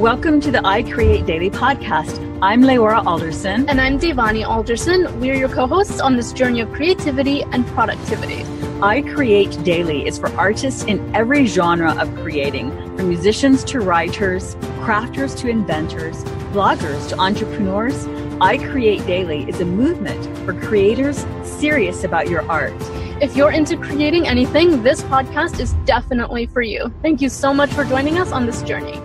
Welcome to the I Create Daily podcast. I'm Leora Alderson. And I'm Devani Alderson. We're your co hosts on this journey of creativity and productivity. I Create Daily is for artists in every genre of creating, from musicians to writers, crafters to inventors, bloggers to entrepreneurs. I Create Daily is a movement for creators serious about your art. If you're into creating anything, this podcast is definitely for you. Thank you so much for joining us on this journey.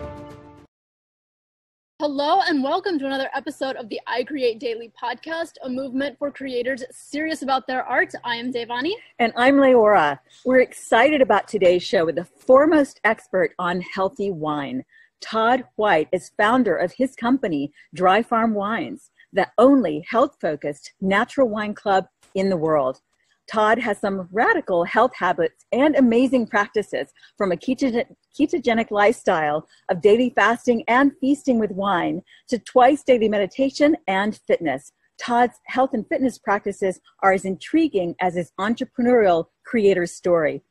Hello, and welcome to another episode of the I Create Daily podcast, a movement for creators serious about their art. I am Devani. And I'm Leora. We're excited about today's show with the foremost expert on healthy wine. Todd White is founder of his company, Dry Farm Wines, the only health focused natural wine club in the world. Todd has some radical health habits and amazing practices from a ketogenic lifestyle of daily fasting and feasting with wine to twice daily meditation and fitness. Todd's health and fitness practices are as intriguing as his entrepreneurial creator story.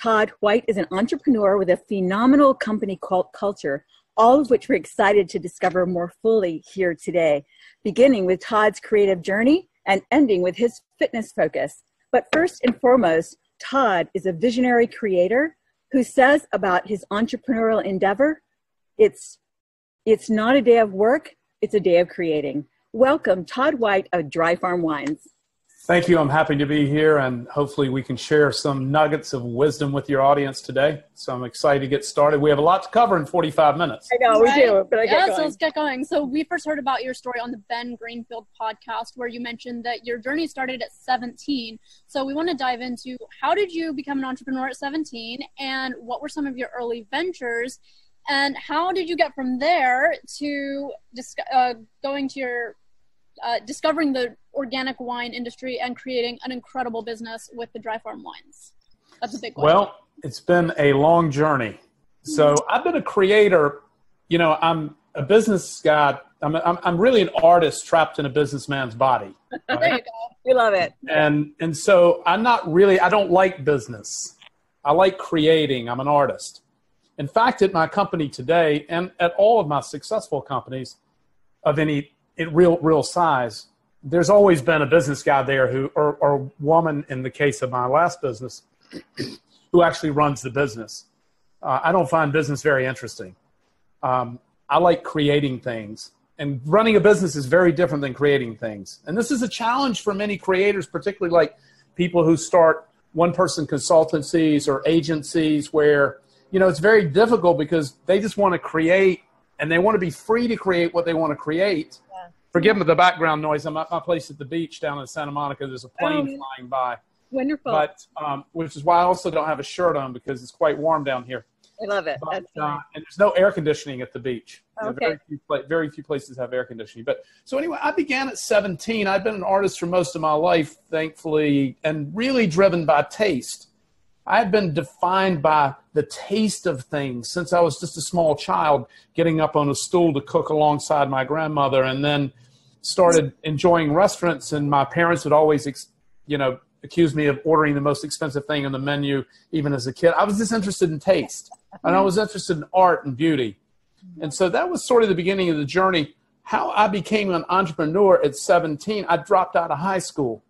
Todd White is an entrepreneur with a phenomenal company called Culture, all of which we're excited to discover more fully here today, beginning with Todd's creative journey and ending with his fitness focus. But first and foremost, Todd is a visionary creator who says about his entrepreneurial endeavor, it's, it's not a day of work, it's a day of creating. Welcome, Todd White of Dry Farm Wines. Thank you. I'm happy to be here, and hopefully, we can share some nuggets of wisdom with your audience today. So, I'm excited to get started. We have a lot to cover in 45 minutes. I know, right? we do. But I yeah, so let's get going. So, we first heard about your story on the Ben Greenfield podcast, where you mentioned that your journey started at 17. So, we want to dive into how did you become an entrepreneur at 17, and what were some of your early ventures, and how did you get from there to uh, going to your uh, discovering the organic wine industry and creating an incredible business with the dry farm wines? That's a big one. Well, it's been a long journey. So mm-hmm. I've been a creator. You know, I'm a business guy. I'm, I'm, I'm really an artist trapped in a businessman's body. Right? there you go. We love it. And and so I'm not really. I don't like business. I like creating. I'm an artist. In fact, at my company today, and at all of my successful companies of any real real size, there's always been a business guy there who, or, or woman in the case of my last business, who actually runs the business. Uh, I don't find business very interesting. Um, I like creating things. And running a business is very different than creating things. And this is a challenge for many creators, particularly like people who start one person consultancies or agencies where, you know, it's very difficult because they just want to create and they want to be free to create what they want to create Forgive me the background noise. I'm at my place at the beach down in Santa Monica. There's a plane oh, flying by. Wonderful. But um, which is why I also don't have a shirt on because it's quite warm down here. I love it. But, uh, and there's no air conditioning at the beach. Okay. very, few, very few places have air conditioning. But so anyway, I began at 17. I've been an artist for most of my life, thankfully, and really driven by taste. I had been defined by the taste of things since I was just a small child, getting up on a stool to cook alongside my grandmother, and then started enjoying restaurants. And my parents would always, you know, accuse me of ordering the most expensive thing on the menu, even as a kid. I was just interested in taste, and I was interested in art and beauty, and so that was sort of the beginning of the journey. How I became an entrepreneur at 17, I dropped out of high school,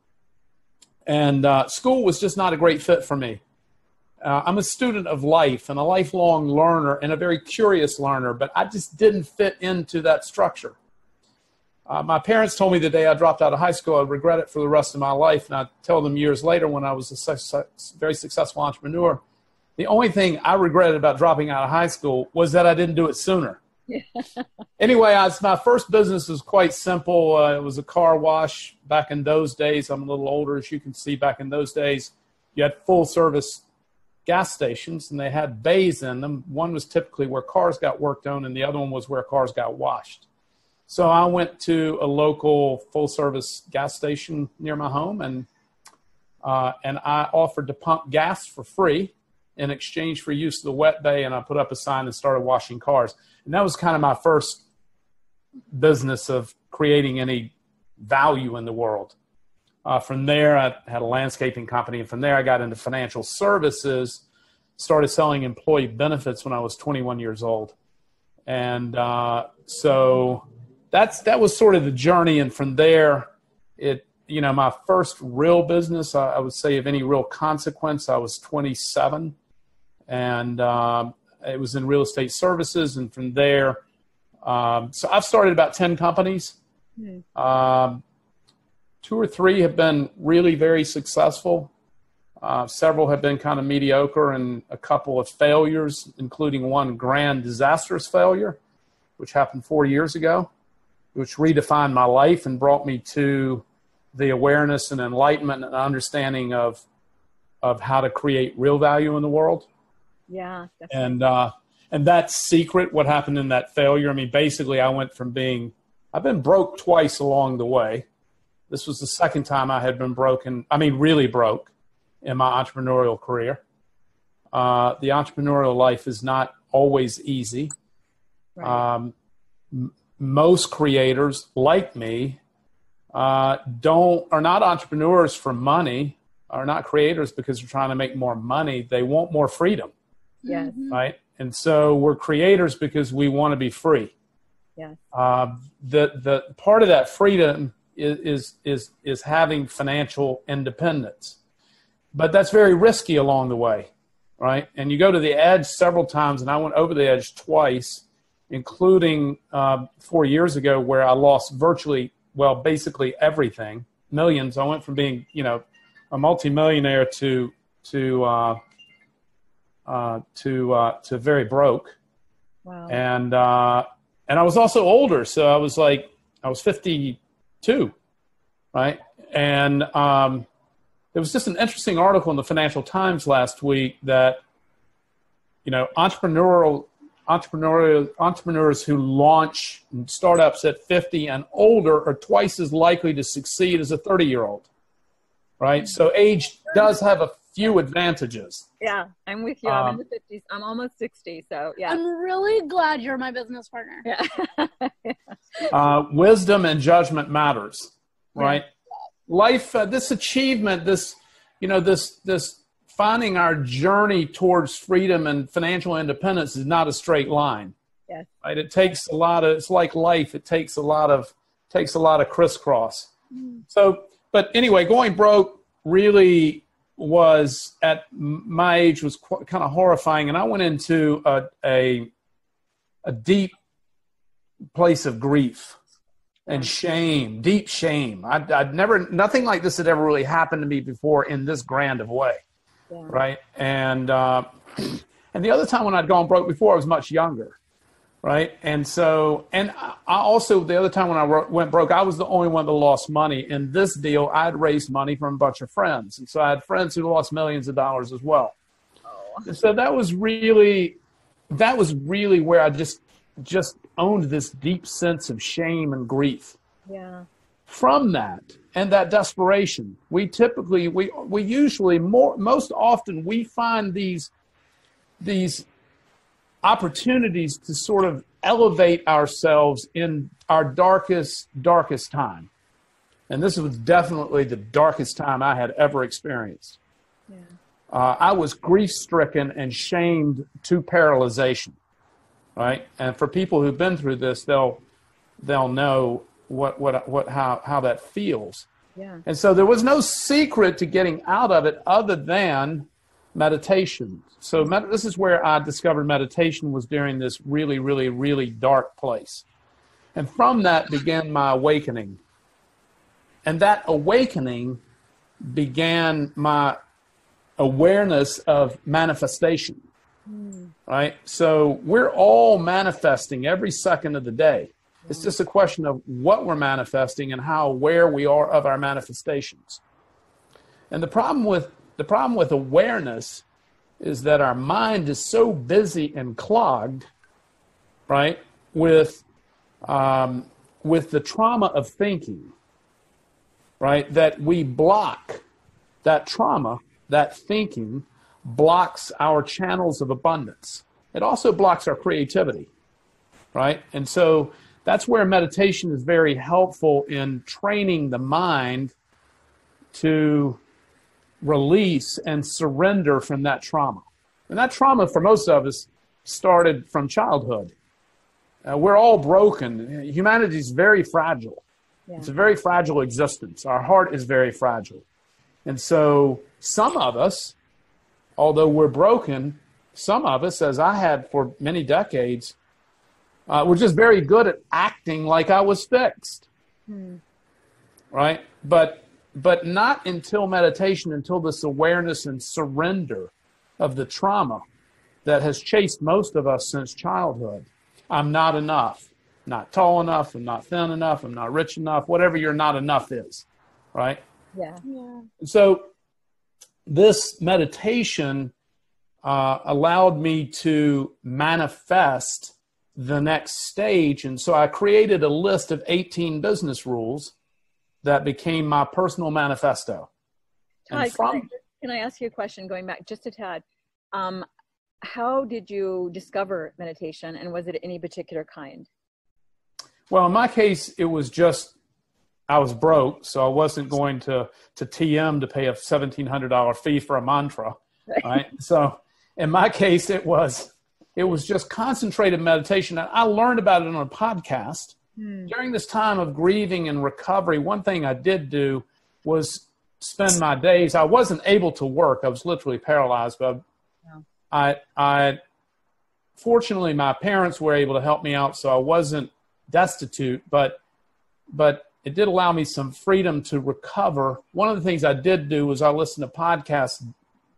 and uh, school was just not a great fit for me. Uh, I'm a student of life and a lifelong learner and a very curious learner, but I just didn't fit into that structure. Uh, my parents told me the day I dropped out of high school, I'd regret it for the rest of my life. And I tell them years later when I was a su- very successful entrepreneur, the only thing I regretted about dropping out of high school was that I didn't do it sooner. anyway, I, my first business was quite simple. Uh, it was a car wash back in those days. I'm a little older, as you can see, back in those days. You had full service gas stations and they had bays in them. One was typically where cars got worked on, and the other one was where cars got washed. So I went to a local full service gas station near my home and uh, and I offered to pump gas for free in exchange for use of the wet bay. And I put up a sign and started washing cars. And that was kind of my first business of creating any value in the world. Uh, from there, I had a landscaping company, and from there, I got into financial services. Started selling employee benefits when I was 21 years old, And uh, so that's that was sort of the journey. And from there, it you know my first real business, I, I would say of any real consequence, I was 27, and um, it was in real estate services. And from there, um, so I've started about 10 companies. Mm-hmm. Um, two or three have been really very successful. Uh, several have been kind of mediocre, and a couple of failures, including one grand disastrous failure, which happened four years ago, which redefined my life and brought me to the awareness and enlightenment and understanding of of how to create real value in the world. Yeah, definitely. and uh, and that secret, what happened in that failure. I mean, basically, I went from being I've been broke twice along the way. This was the second time I had been broken. I mean, really broke in my entrepreneurial career. Uh, the entrepreneurial life is not always easy. Right. Um, m- most creators, like me, uh, don't are not entrepreneurs for money. Are not creators because they're trying to make more money. They want more freedom. Yes. Mm-hmm. Right. And so we're creators because we want to be free. Yes. Uh, the the part of that freedom is, is, is having financial independence. But that's very risky along the way, right? And you go to the edge several times, and I went over the edge twice, including uh, four years ago where I lost virtually, well, basically everything, millions. I went from being, you know, a multimillionaire to, to, uh, uh, to, uh, to very broke. Wow. And, uh, and I was also older. So I was like, I was 50, too, right? And um, it was just an interesting article in the Financial Times last week that you know entrepreneurial entrepreneurial entrepreneurs who launch startups at 50 and older are twice as likely to succeed as a 30 year old right so age does have a few advantages yeah i'm with you i'm in um, the 50s i'm almost 60 so yeah i'm really glad you're my business partner yeah. uh, wisdom and judgment matters right yeah life, uh, this achievement, this, you know, this, this finding our journey towards freedom and financial independence is not a straight line. Yes. Right. It takes a lot of, it's like life. It takes a lot of, takes a lot of crisscross. Mm. So, but anyway, going broke really was at my age was qu- kind of horrifying. And I went into a, a, a deep place of grief and shame, deep shame. I'd, I'd, never, nothing like this had ever really happened to me before in this grand of way, yeah. right? And uh, and the other time when I'd gone broke before, I was much younger, right? And so, and I also the other time when I went broke, I was the only one that lost money. In this deal, I'd raised money from a bunch of friends, and so I had friends who lost millions of dollars as well. Oh. And so that was really, that was really where I just just owned this deep sense of shame and grief. Yeah. From that and that desperation, we typically we we usually more most often we find these these opportunities to sort of elevate ourselves in our darkest darkest time. And this was definitely the darkest time I had ever experienced. Yeah. Uh, I was grief stricken and shamed to paralyzation right? And for people who've been through this, they'll they'll know what what what how how that feels. Yeah. And so there was no secret to getting out of it other than meditation. So med- this is where I discovered meditation was during this really really really dark place. And from that began my awakening. And that awakening began my awareness of manifestation. Mm. Right? So we're all manifesting every second of the day. It's just a question of what we're manifesting and how aware we are of our manifestations. And the problem with the problem with awareness is that our mind is so busy and clogged, right, with um, with the trauma of thinking, right, that we block that trauma, that thinking, blocks our channels of abundance. It also blocks our creativity, right? And so that's where meditation is very helpful in training the mind to release and surrender from that trauma. And that trauma for most of us started from childhood, Uh, we're all broken. Humanity is very fragile. Yeah. It's a very fragile existence. Our heart is very fragile. And so some of us, although we're broken, some of us, as I had for many decades, uh, were just very good at acting like I was fixed. Hmm. Right? But but not until meditation, until this awareness and surrender of the trauma that has chased most of us since childhood. I'm not enough. Not tall enough. I'm not thin enough. I'm not rich enough. Whatever your not enough is, right? Yeah. yeah. So this meditation uh, allowed me to manifest the next stage. And so I created a list of 18 business rules that became my personal manifesto. Todd, from, can, I, can, I, ask you a question going back just a tad? Um, how did you discover meditation and was it any particular kind? Well, in my case, it was just I was broke, so I wasn't going to to TM to pay a seventeen hundred dollar fee for a mantra, right? right? So in my case, it was it was just concentrated meditation, and I learned about it on a podcast hmm. during this time of grieving and recovery. One thing I did do was spend my days. I wasn't able to work; I was literally paralyzed, but yeah. I I fortunately my parents were able to help me out, so I wasn't destitute, but but it did allow me some freedom to recover. One of the things I did do was I listened to podcasts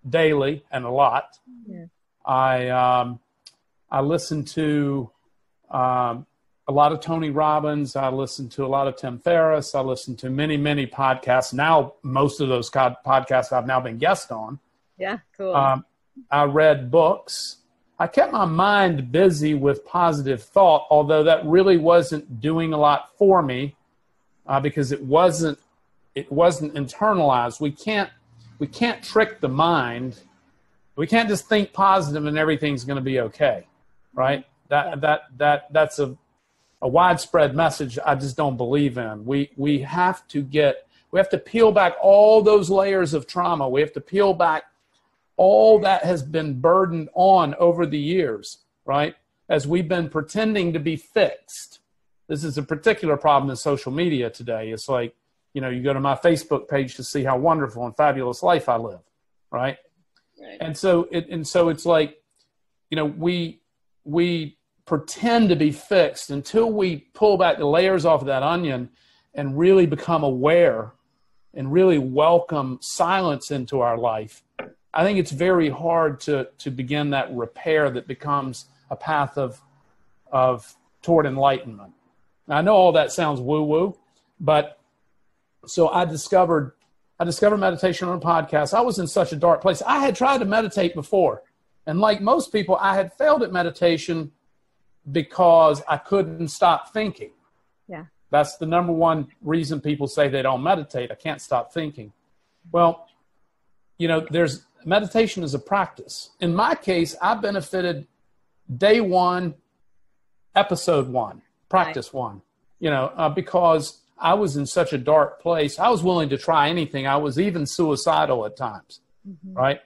daily and a lot. Yeah. I um, I listened to um, a lot of Tony Robbins. I listened to a lot of Tim Ferriss. I listened to many many podcasts. Now most of those podcasts I've now been guest on. Yeah, cool. Um, I read books. I kept my mind busy with positive thought, although that really wasn't doing a lot for me uh, because it wasn't it wasn't internalized. We can't we can't trick the mind. We can't just think positive and everything's going to be okay, right? That that that that's a a widespread message I just don't believe in. We we have to get we have to peel back all those layers of trauma. We have to peel back all that has been burdened on over the years, right? As we've been pretending to be fixed this is a particular problem in social media today. It's like, you know, you go to my Facebook page to see how wonderful and fabulous life I live, right? right. And so it and so it's like, you know, we we pretend to be fixed until we pull back the layers off of that onion and really become aware and really welcome silence into our life. I think it's very hard to to begin that repair that becomes a path of of toward enlightenment. I know all that sounds woo woo, but so I discovered I discovered meditation on a podcast. I was in such a dark place. I had tried to meditate before, and like most people, I had failed at meditation because I couldn't stop thinking. Yeah. That's the number one reason people say they don't meditate. I can't stop thinking. Well, you know, there's meditation is a practice. In my case, I benefited day one, episode one practice right. one, you know, uh, because I was in such a dark place. I was willing to try anything. I was even suicidal at times, mm-hmm. right?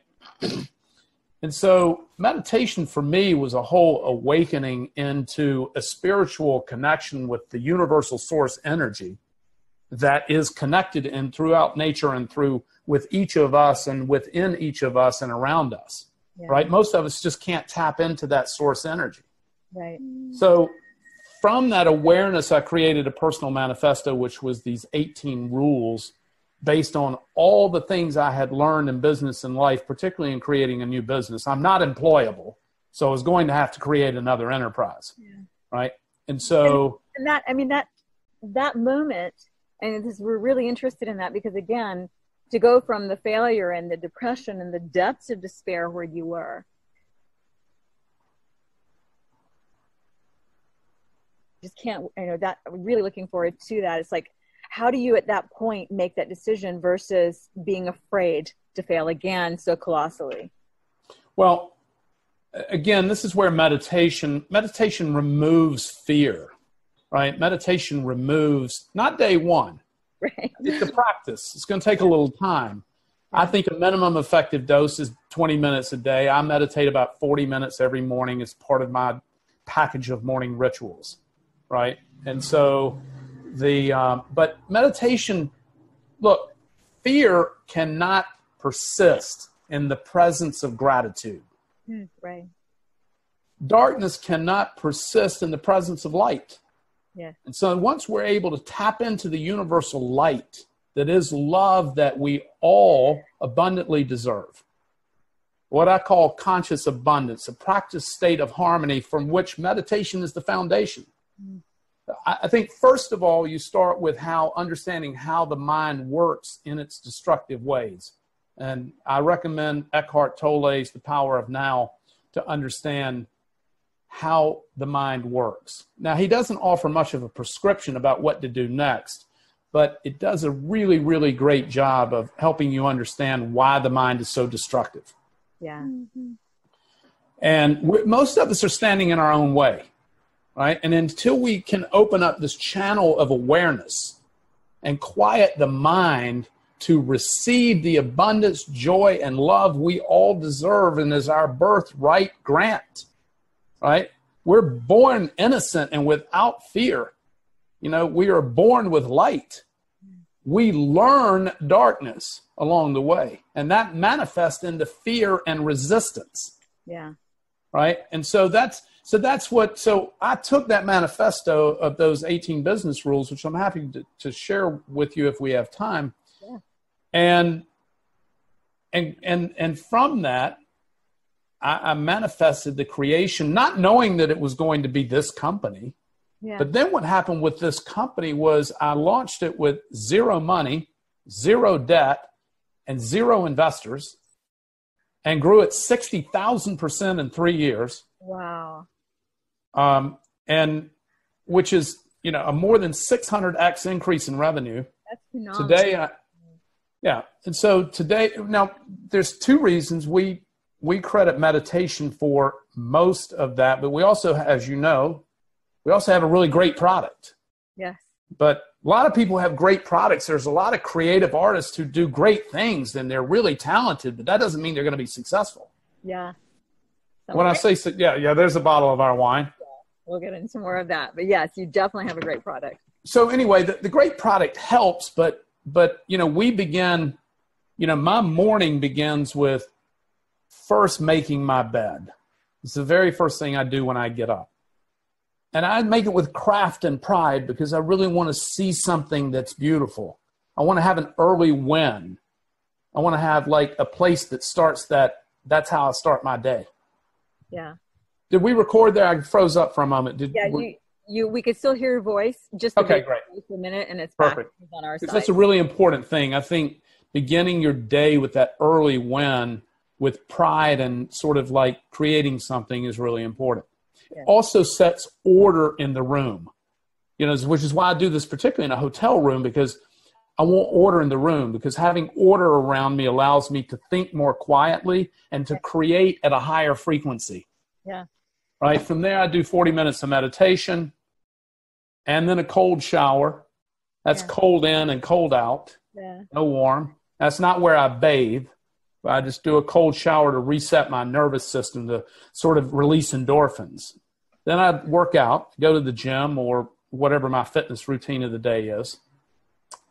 And so meditation for me was a whole awakening into a spiritual connection with the universal source energy that is connected in throughout nature and through with each of us and within each of us and around us yeah. right? Most of us just can't tap into that source energy. Right. So from that awareness, I created a personal manifesto, which was these 18 rules based on all the things I had learned in business and life, particularly in creating a new business. I'm not employable, so I was going to have to create another enterprise, yeah. right? And so, and, and that I mean that that moment, and this, we're really interested in that because again, to go from the failure and the depression and the depths of despair where you were just can't you know that really looking forward to that it's like how do you at that point make that decision versus being afraid to fail again so colossally? Well again this is where meditation meditation removes fear right? Meditation removes not day one. Right. It's a practice. It's going to take a little time. I think a minimum effective dose is 20 minutes a day. I meditate about 40 minutes every morning as part of my package of morning rituals, right? And so the um, but meditation, look, fear cannot persist in the presence of gratitude. Mm, right. Darkness cannot persist in the presence of light. Yeah. And so once we're able to tap into the universal light that is love that we all abundantly deserve, what I call conscious abundance, a practice state of harmony from which meditation is the foundation. Mm. I think first of all, you start with how understanding how the mind works in its destructive ways. And I recommend Eckhart Tolle's The Power of Now to understand how the mind works. Now, he doesn't offer much of a prescription about what to do next, but it does a really, really great job of helping you understand why the mind is so destructive. Yeah. Mm-hmm. And most of us are standing in our own way, right? And until we can open up this channel of awareness and quiet the mind to receive the abundance, joy, and love we all deserve and is our birthright grant, right? We're born innocent and without fear. You know, we are born with light. We learn darkness along the way, and that manifests into fear and resistance. Yeah. Right. And so that's so that's what so I took that manifesto of those 18 business rules, which I'm happy to, to share with you if we have time. Yeah. And and and and from that, I, I manifested the creation, not knowing that it was going to be this company. Yeah. But then what happened with this company was I launched it with zero money, zero debt, and zero investors, and grew it 60,000% in three years. Wow. Um, and which is, you know, a more than 600x increase in revenue. That's phenomenal. Today, I, yeah. And so today, now there's two reasons we we credit meditation for most of that, but we also, as you know, we also have a really great product. Yes. But a lot of people have great products. There's a lot of creative artists who do great things and they're really talented, but that doesn't mean they're going to be successful. Yeah. when I say, yeah, yeah, there's a bottle of our wine. We'll get into more of that. But yes, you definitely have a great product. So anyway, the, the great product helps, but, but, you know, we begin, you know, my morning begins with first making my bed. It's the very first thing I do when I get up. And I make it with craft and pride because I really want to see something that's beautiful. I want to have an early win. I want to have like a place that starts that. That's how I start my day. Yeah. Did we record there? I froze up for a moment. Did yeah, we, you, you we could still hear your voice just okay, great. for a minute, and it's perfect on our side. That's a really important thing. I think beginning your day with that early win with pride and sort of like creating something is really important. Yeah. Also sets order in the room, you know, which is why I do this particularly in a hotel room because I want order in the room because having order around me allows me to think more quietly and to create at a higher frequency. Yeah. Right. From there, I do 40 minutes of meditation and then a cold shower. That's yeah. cold in and cold out. Yeah. No warm. That's not where I bathe. I just do a cold shower to reset my nervous system to sort of release endorphins. Then I work out, go to the gym or whatever my fitness routine of the day is.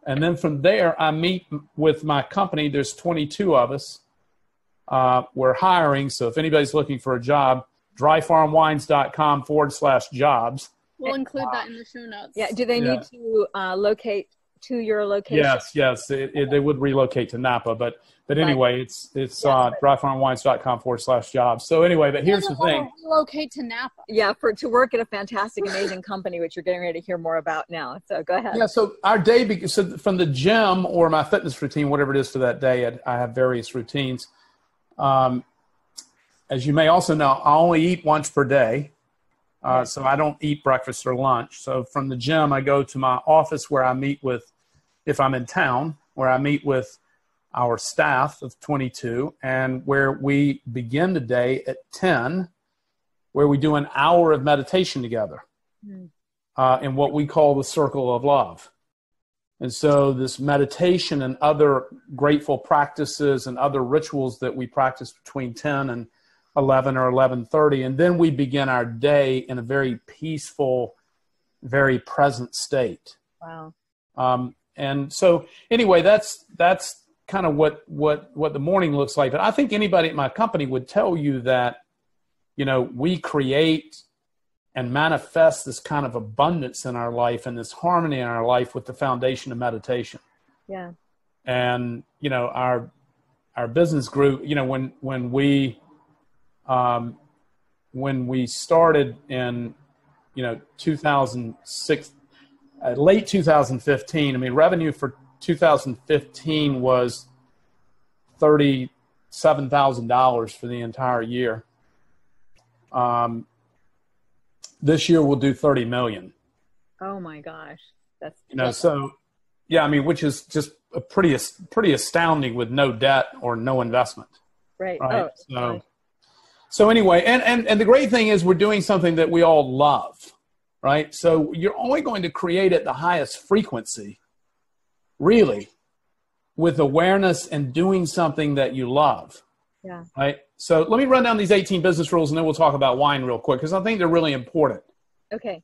And then from there, I meet with my company. There's 22 of us. Uh, we're hiring. So if anybody's looking for a job, dryfarmwines.com forward slash jobs. We'll include that in the show notes. Yeah. Do they need to uh, locate to your location? Yes, yes. It, it, they would relocate to Napa, but but anyway, it's it's yeah, uh, dryfarmwines.com forward slash jobs. So anyway, but here's the thing: relocate to Napa. Yeah, for to work at a fantastic, amazing company, which you're getting ready to hear more about now. So go ahead. Yeah. So our day, be- so from the gym or my fitness routine, whatever it is for that day, I, I have various routines. Um, as you may also know, I only eat once per day. Uh, so I don't eat breakfast or lunch. So from the gym, I go to my office where I meet with, if I'm in town, where I meet with our staff of 22 and where we begin the day at 10 where we do an hour of meditation together mm. uh, in what we call the circle of love and so this meditation and other grateful practices and other rituals that we practice between 10 and 11 or 11:30 and then we begin our day in a very peaceful very present state Wow. um, and so anyway that's that's kind of what what what the morning looks like but i think anybody at my company would tell you that you know we create and manifest this kind of abundance in our life and this harmony in our life with the foundation of meditation Yeah. and you know our our business group you know when when we um, when we started in you know 2006 uh, late 2015 i mean revenue for 2015 was $37000 for the entire year um, this year we'll do 30 million Oh my gosh. That's you know so yeah i mean which is just a pretty pretty astounding with no debt or no investment right. right Oh, so so anyway and, and and the great thing is we're doing something that we all love right so you're only going to create at the highest frequency really with awareness and doing something that you love yeah. right so let me run down these 18 business rules and then we'll talk about wine real quick because i think they're really important Okay.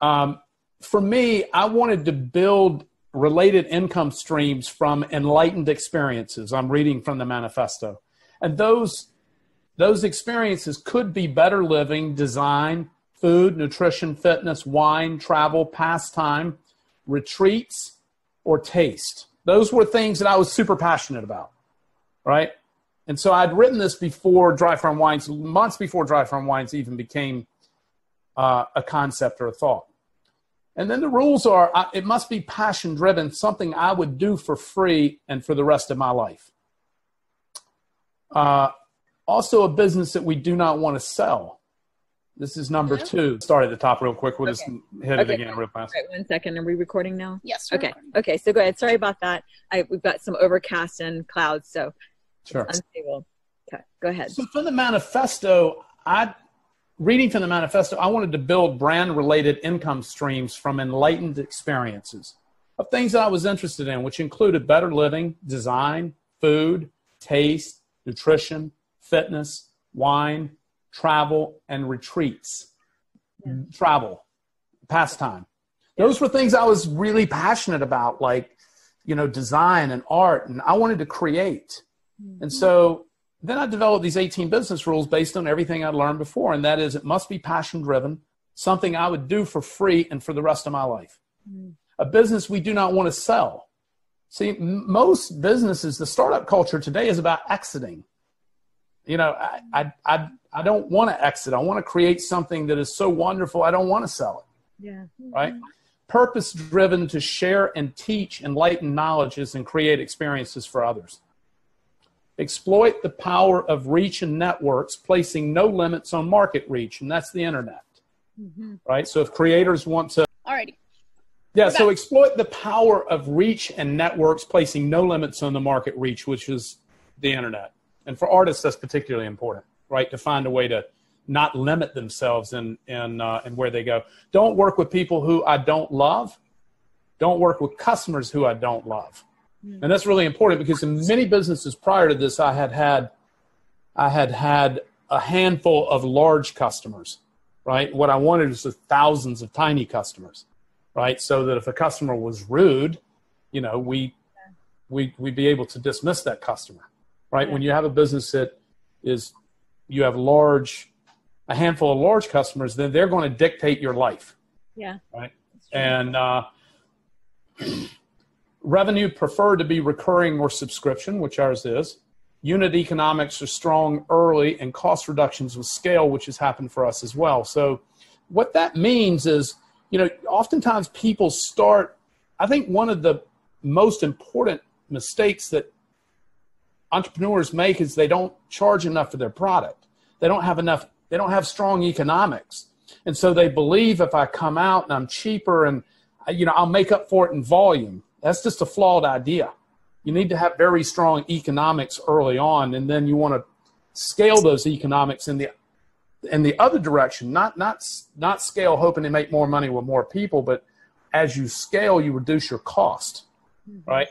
um, for me, I wanted to build related income streams from enlightened experiences. I'm reading from the manifesto. And those, those experiences could be better living, design, food, nutrition, fitness, wine, travel, pastime, retreats, or taste. Those were things that I was super passionate about, right? And so I'd written this before Dry Farm Wines, months before Dry Farm Wines even became uh, a concept or a thought. And then the rules are I, it must be passion driven, something I would do for free and for the rest of my life. Uh, also, a business that we do not want to sell. This is number Yeah. two. Start at the top real quick. We'll just Okay. hit it again real fast. All right. One second. Are we recording now? Yes. Okay. recording. Okay. So go ahead. Sorry about that. I, we've got some overcast and clouds, so Sure. unstable. Okay. Go ahead. So from the manifesto, I reading from the manifesto, I wanted to build brand related income streams from enlightened experiences of things that I was interested in, which included better living, design, food, taste, nutrition, fitness, wine, travel, and retreats. Travel, pastime. Those were things I was really passionate about, like, you know, design and art, and I wanted to create. And mm-hmm. so then I developed these 18 business rules based on everything I'd learned before. And that is, it must be passion driven, something I would do for free and for the rest of my life. Mm-hmm. A business we do not want to sell. See, m- most businesses, the startup culture today is about exiting. You know, I, I, I, I don't want to exit. I want to create something that is so wonderful, I don't want to sell it Yeah. Mm-hmm. right? Purpose driven to share and teach enlightened knowledges and create experiences for others. Exploit the power of reach and networks, placing no limits on market reach, and that's the internet, mm-hmm. right? So if creators want to, Alrighty. yeah, so exploit the power of reach and networks, placing no limits on the market reach, which is the internet. And for artists, that's particularly important, right? To find a way to not limit themselves in in uh, in where they go. Don't work with people who I don't love. Don't work with customers who I don't love. And that's really important because in many businesses prior to this, I had had I had had a handful of large customers, right? What I wanted was thousands of tiny customers, right? So that if a customer was rude, you know, we we we'd be able to dismiss that customer, right? When you have a business that is you have large a handful of large customers, then they're going to dictate your life, Yeah. right? And uh, revenue preferred to be recurring or subscription, which ours is. Unit economics are strong early, and cost reductions with scale, which has happened for us as well. So, what that means is, you know, oftentimes people start. I think one of the most important mistakes that entrepreneurs make is they don't charge enough for their product. They don't have enough. They don't have strong economics, and so they believe if I come out and I'm cheaper and you know I'll make up for it in volume. That's just a flawed idea. You need to have very strong economics early on, and then you want to scale those economics in the in the other direction. Not not not scale hoping to make more money with more people, but as you scale, you reduce your cost, right?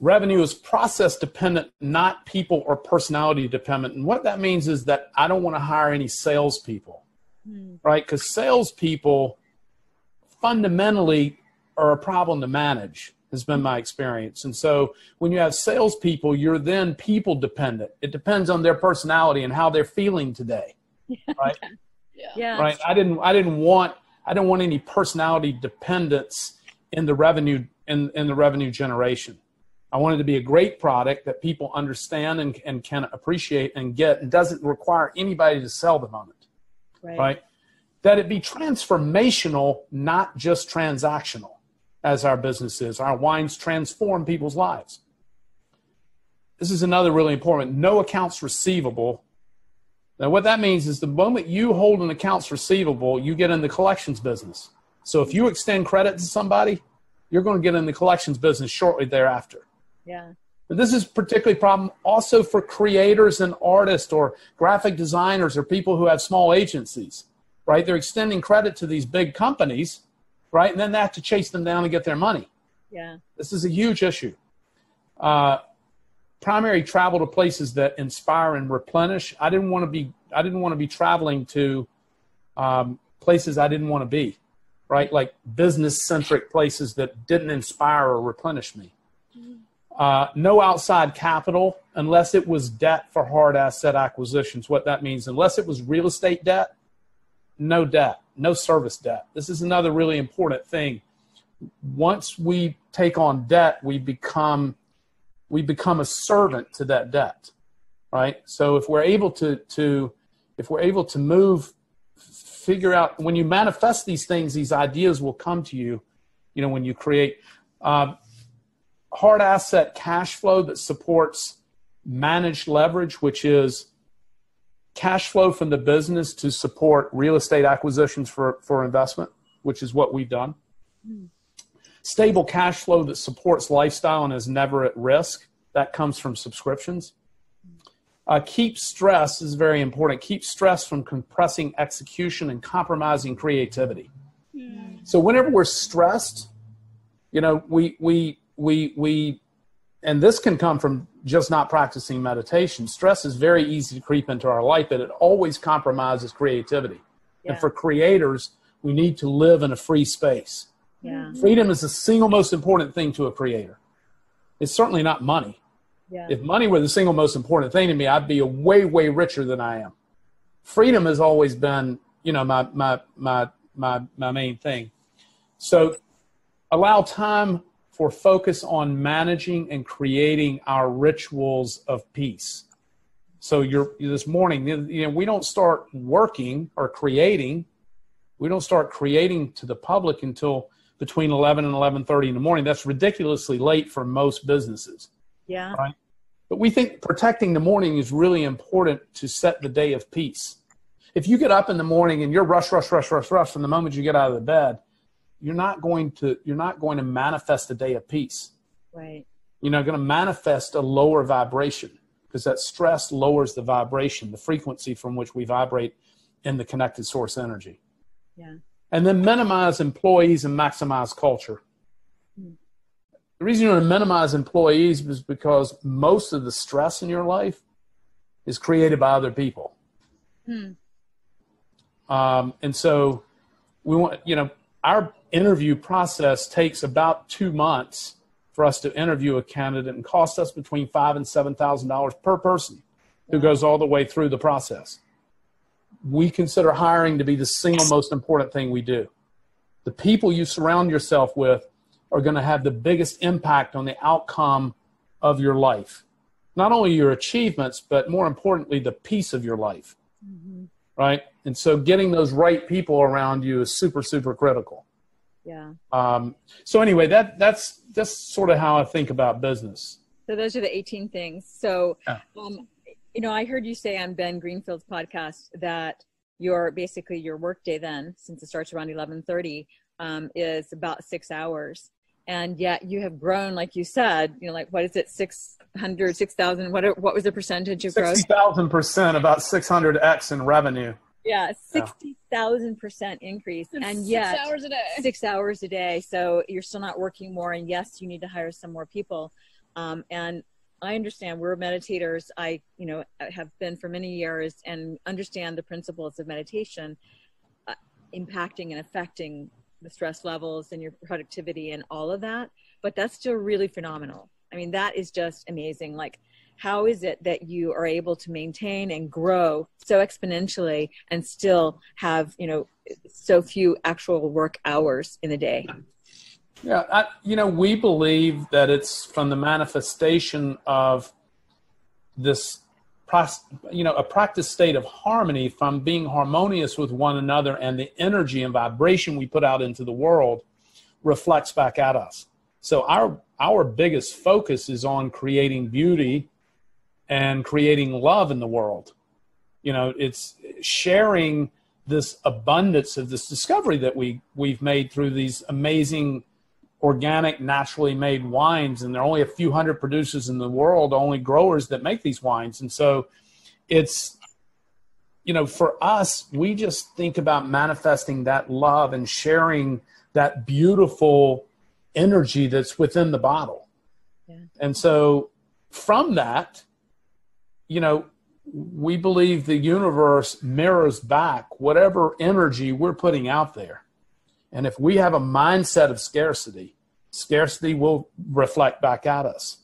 Revenue is process dependent, not people or personality dependent. And what that means is that I don't want to hire any salespeople, mm. right? Because salespeople fundamentally are a problem to manage, has been my experience. And so when you have salespeople, you're then people dependent. It depends on their personality and how they're feeling today, right? yeah. yeah. Right. I didn't. I didn't want. I didn't want any personality dependence in the revenue in, in the revenue generation. I wanted to be a great product that people understand and, and can appreciate and get and doesn't require anybody to sell them on it. Right. right? That it be transformational, not just transactional, as our business is. Our wines transform people's lives. This is another really important. No accounts receivable. Now, what that means is the moment you hold an accounts receivable, you get in the collections business. So if you extend credit to somebody, you're going to get in the collections business shortly thereafter. Yeah. But this is particularly problem also for creators and artists or graphic designers or people who have small agencies, right? They're extending credit to these big companies, right? And then they have to chase them down and get their money. Yeah. This is a huge issue. Uh, primary travel to places that inspire and replenish. I didn't want to be. I didn't want to be traveling to um, places I didn't want to be, right? Like business centric places that didn't inspire or replenish me. Uh, no outside capital unless it was debt for hard asset acquisitions. What that means, unless it was real estate debt, no debt, no service debt. This is another really important thing. Once we take on debt, we become we become a servant to that debt, right? So if we're able to to if we're able to move, figure out when you manifest these things, these ideas will come to you. You know, when you create. Uh, hard asset cash flow that supports managed leverage, which is cash flow from the business to support real estate acquisitions for, for investment, which is what we've done. Mm. Stable cash flow that supports lifestyle and is never at risk. That comes from subscriptions. Uh, keep stress is very important. Keep stress from compressing execution and compromising creativity. Mm. So whenever we're stressed, you know, we we we we and this can come from just not practicing meditation. Stress is very easy to creep into our life, but it always compromises creativity. Yeah. And for creators, we need to live in a free space. Yeah. Freedom is the single most important thing to a creator. It's certainly not money. Yeah. If money were the single most important thing to me, I'd be a way, way richer than I am. Freedom has always been, you know, my my my my my main thing. So allow time for focus on managing and creating our rituals of peace. So you're this morning, you know, we don't start working or creating. We don't start creating to the public until between 11 and 11:30 in the morning. That's ridiculously late for most businesses. Yeah. Right. But we think protecting the morning is really important to set the day of peace. If you get up in the morning and you're rush, rush, rush, rush, rush from the moment you get out of the bed, you're not going to you're not going to manifest a day of peace. Right. You're not going to manifest a lower vibration because that stress lowers the vibration the frequency from which we vibrate in the connected source energy. Yeah. And then minimize employees and maximize culture. Hmm. the reason you want to minimize employees is because most of the stress in your life is created by other people. Hmm. um, and so we want you know our interview process takes about two months for us to interview a candidate and costs us between five and seven thousand dollars per person who goes all the way through the process. We consider hiring to be the single most important thing we do. The people you surround yourself with are going to have the biggest impact on the outcome of your life. Not only your achievements, but more importantly, the peace of your life. Mm-hmm. Right? And so getting those right people around you is super, super critical. Yeah. Um, so anyway, that that's that's sort of how I think about business. So those are the 18 things. So, yeah. um, you know, I heard you say on Ben Greenfield's podcast that your basically your workday then, since it starts around 11:30, um, is about six hours, and yet you have grown, like you said, you know, like what is it, 600, 6,000? What what was the percentage of growth? 60,000 percent, about 600x in revenue. Yeah, sixty thousand percent increase, and, and yet six hours a day. Six hours a day. So you're still not working more, and yes, you need to hire some more people. Um, and I understand we're meditators. I, you know, have been for many years and understand the principles of meditation uh, impacting and affecting the stress levels and your productivity and all of that. But that's still really phenomenal. I mean, that is just amazing. Like, how is it that you are able to maintain and grow so exponentially and still have, you know, so few actual work hours in a day? Yeah, I, you know, we believe that it's from the manifestation of this, you know, a practice state of harmony from being harmonious with one another, and the energy and vibration we put out into the world reflects back at us. So our our biggest focus is on creating beauty and creating love in the world. You know, it's sharing this abundance of this discovery that we we've made through these amazing organic, naturally made wines, and there are only a few hundred producers in the world, only growers that make these wines. And so it's, you know, for us, we just think about manifesting that love and sharing that beautiful energy that's within the bottle. Yeah. And so from that, you know, we believe the universe mirrors back whatever energy we're putting out there. And if we have a mindset of scarcity, scarcity will reflect back at us.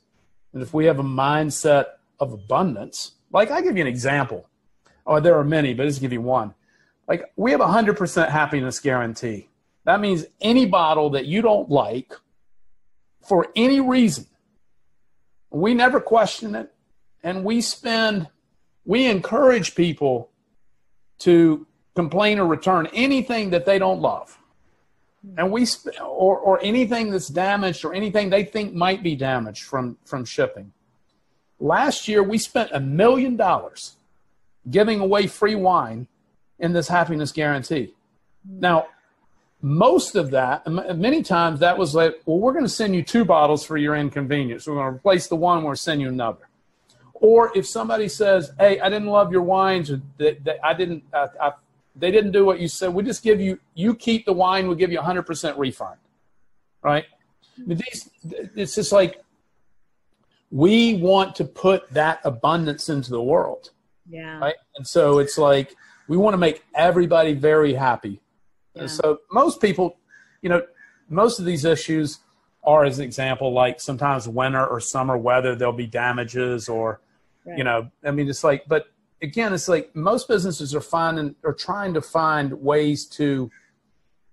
And if we have a mindset of abundance, like I give you an example. Oh, there are many, but just give you one. Like we have a hundred percent happiness guarantee. That means any bottle that you don't like for any reason, we never question it. And we spend, we encourage people to complain or return anything that they don't love and we sp- or or anything that's damaged or anything they think might be damaged from from shipping. Last year we spent a million dollars giving away free wine in this happiness guarantee. Now, most of that, many times that was like, well, we're going to send you two bottles for your inconvenience. We're going to replace the one, we're send you another. Or if somebody says, hey, I didn't love your wines, or that, that I didn't, I, I they didn't do what you said. We just give you, you keep the wine, we'll give you a 100% refund. Right? These, it's just like we want to put that abundance into the world. Yeah. Right? And so it's like we want to make everybody very happy. Yeah. And so most people, you know, most of these issues are, as an example, like sometimes winter or summer weather, there'll be damages or, right. you know, I mean, it's like, but again, it's like most businesses are finding are trying to find ways to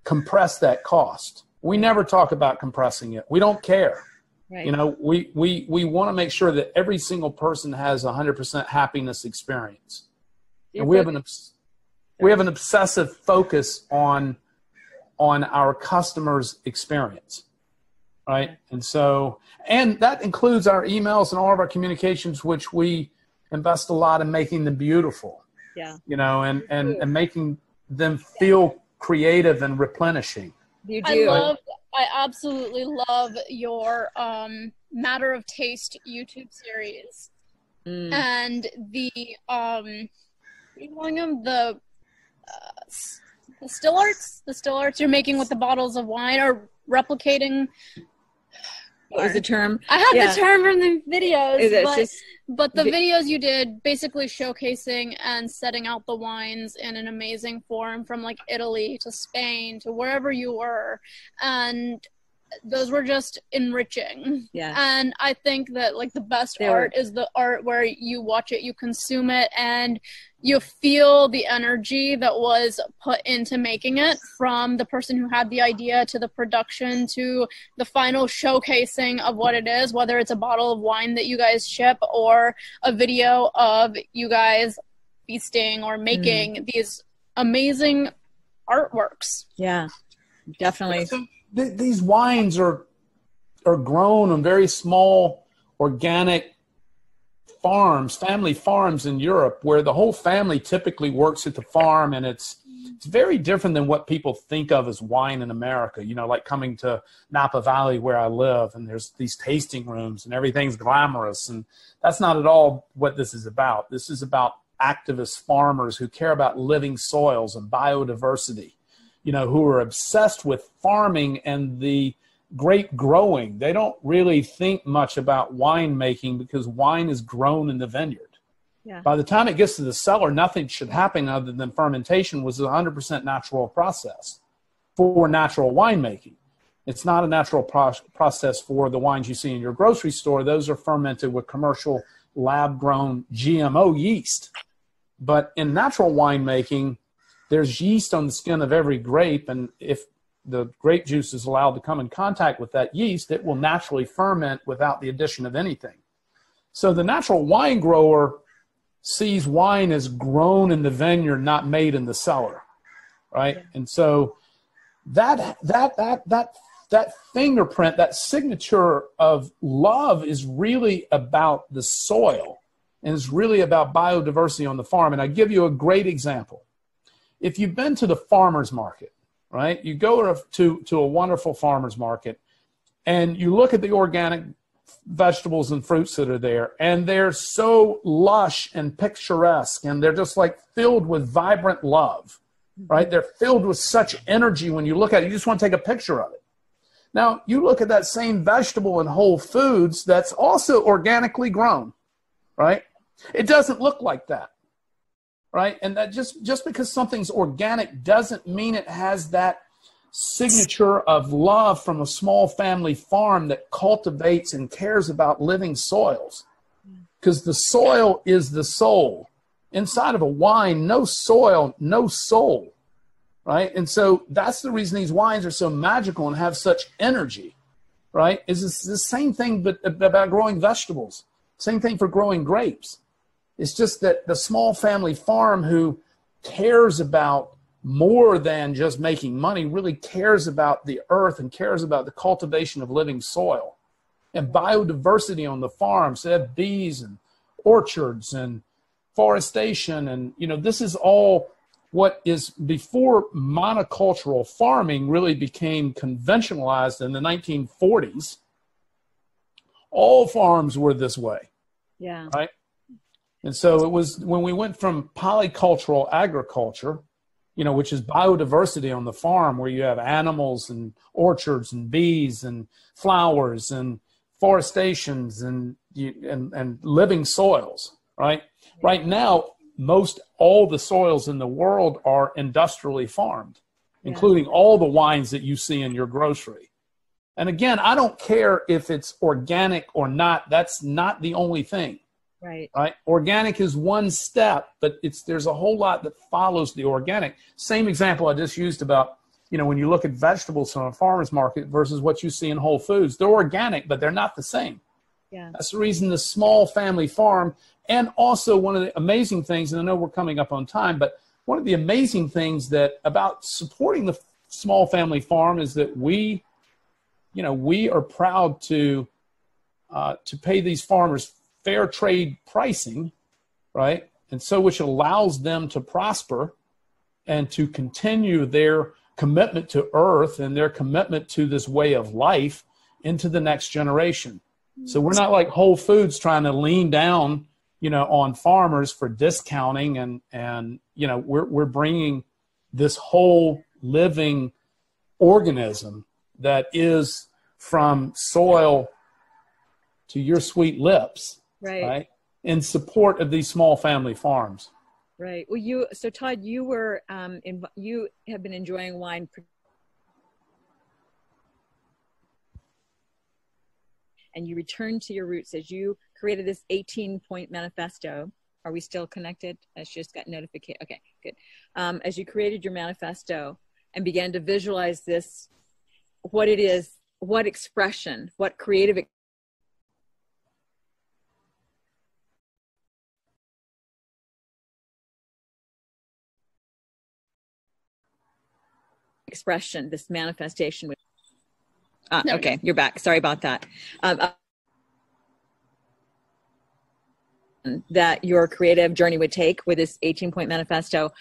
compress that cost. We never talk about compressing it. We don't care. Right. You know, we we we want to make sure that every single person has a hundred percent happiness experience, You're and we have an we have an obsessive focus on on our customers' experience, right? And so, and that includes our emails and all of our communications, which we invest a lot in making them beautiful. Yeah. You know, and and and making them feel creative and replenishing. You do. I love. I absolutely love your um, matter of taste YouTube series, mm. and the um, them the uh, the still arts, the still arts you're making with the bottles of wine, or replicating what was the term? I have yeah. the term from the videos, but, just, but the vi- videos you did basically showcasing and setting out the wines in an amazing form from like Italy to Spain to wherever you were, and those were just enriching. Yeah. And I think that like the best they art were. is the art where you watch it, you consume it, and you feel the energy that was put into making it from the person who had the idea to the production to the final showcasing of what it is, whether it's a bottle of wine that you guys ship or a video of you guys feasting or making mm. these amazing artworks. Yeah, definitely. Th- these wines are are grown on very small organic farms, family farms in Europe, where the whole family typically works at the farm, and it's it's very different than what people think of as wine in America. You know, like coming to Napa Valley where I live, and there's these tasting rooms, and everything's glamorous, and that's not at all what this is about. This is about activist farmers who care about living soils and biodiversity. You know, who are obsessed with farming and the grape growing. They don't really think much about wine making because wine is grown in the vineyard. Yeah. By the time it gets to the cellar, nothing should happen other than fermentation was a 100% natural process for natural winemaking. It's not a natural pro- process for the wines you see in your grocery store. Those are fermented with commercial lab grown GMO yeast. But in natural winemaking, there's yeast on the skin of every grape, and if the grape juice is allowed to come in contact with that yeast, it will naturally ferment without the addition of anything. So the natural wine grower sees wine as grown in the vineyard, not made in the cellar, right? Yeah. And so that that that that that fingerprint, that signature of love is really about the soil and it's really about biodiversity on the farm. And I give you a great example. If you've been to the farmer's market, right, you go to, to a wonderful farmer's market and you look at the organic vegetables and fruits that are there, and they're so lush and picturesque, and they're just like filled with vibrant love, right? They're filled with such energy when you look at it, you just want to take a picture of it. Now, you look at that same vegetable in Whole Foods that's also organically grown, right? It doesn't look like that, right? And that just, just because something's organic doesn't mean it has that signature of love from a small family farm that cultivates and cares about living soils. Mm. Because the soil is the soul. Inside of a wine, no soil, no soul right? And so that's the reason these wines are so magical and have such energy, right? Is this the same thing but about growing vegetables? Same thing for growing grapes. It's just that the small family farm who cares about more than just making money really cares about the earth and cares about the cultivation of living soil and biodiversity on the farm. So they have bees and orchards and forestation and you know this is all what is before monocultural farming really became conventionalized in the 1940s, all farms were this way. Yeah. Right. And so it was when we went from polycultural agriculture, you know, which is biodiversity on the farm, where you have animals and orchards and bees and flowers and forestations and and, and living soils. Right. Yeah. Right now, most all the soils in the world are industrially farmed, yeah. including all the wines that you see in your grocery. And again, I don't care if it's organic or not. That's not the only thing. Right. Right. Organic is one step, but it's there's a whole lot that follows the organic. Same example I just used about, you know, when you look at vegetables from a farmer's market versus what you see in Whole Foods, they're organic, but they're not the same. Yeah. That's the reason the small family farm and also, one of the amazing things, and I know we're coming up on time, but one of the amazing things that about supporting the small family farm is that we, you know, we are proud to uh, to pay these farmers fair trade pricing, right? And so, which allows them to prosper and to continue their commitment to earth and their commitment to this way of life into the next generation. So we're not like Whole Foods trying to lean down you know, on farmers for discounting and and you know we're we're bringing this whole living organism that is from soil to your sweet lips, right? right? In support of these small family farms. Right. Well, you so Todd, you were um, in, you have been enjoying wine and you returned to your roots as you created this 18 point manifesto. Are we still connected? I just got notification. Okay, good. Um, as you created your manifesto and began to visualize this, what it is, what expression, what creative expression, this manifestation. Ah, okay, you're back. Sorry about that. Um, that your creative journey would take with this 18 point manifesto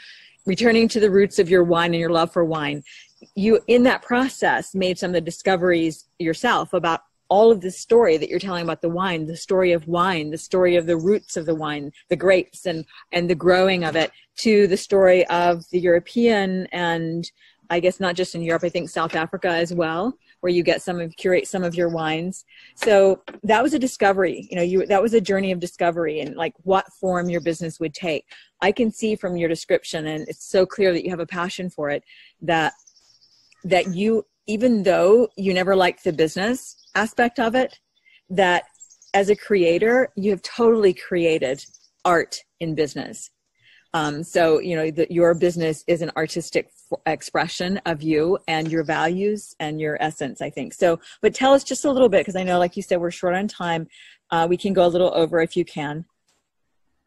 returning to the roots of your wine and your love for wine you in that process made some of the discoveries yourself about all of this story that you're telling about the wine the story of wine the story of the roots of the wine the grapes and and the growing of it to the story of the european and i guess not just in europe i think south africa as well where you get some of curate some of your wines. So that was a discovery. You know, you that was a journey of discovery and like what form your business would take. I can see from your description, and it's so clear that you have a passion for it. That that you, even though you never liked the business aspect of it, that as a creator, you have totally created art in business. Um, so, you know, that your business is an artistic f- expression of you and your values and your essence, I think. So, but tell us just a little bit, because I know, like you said, we're short on time. Uh, we can go a little over if you can.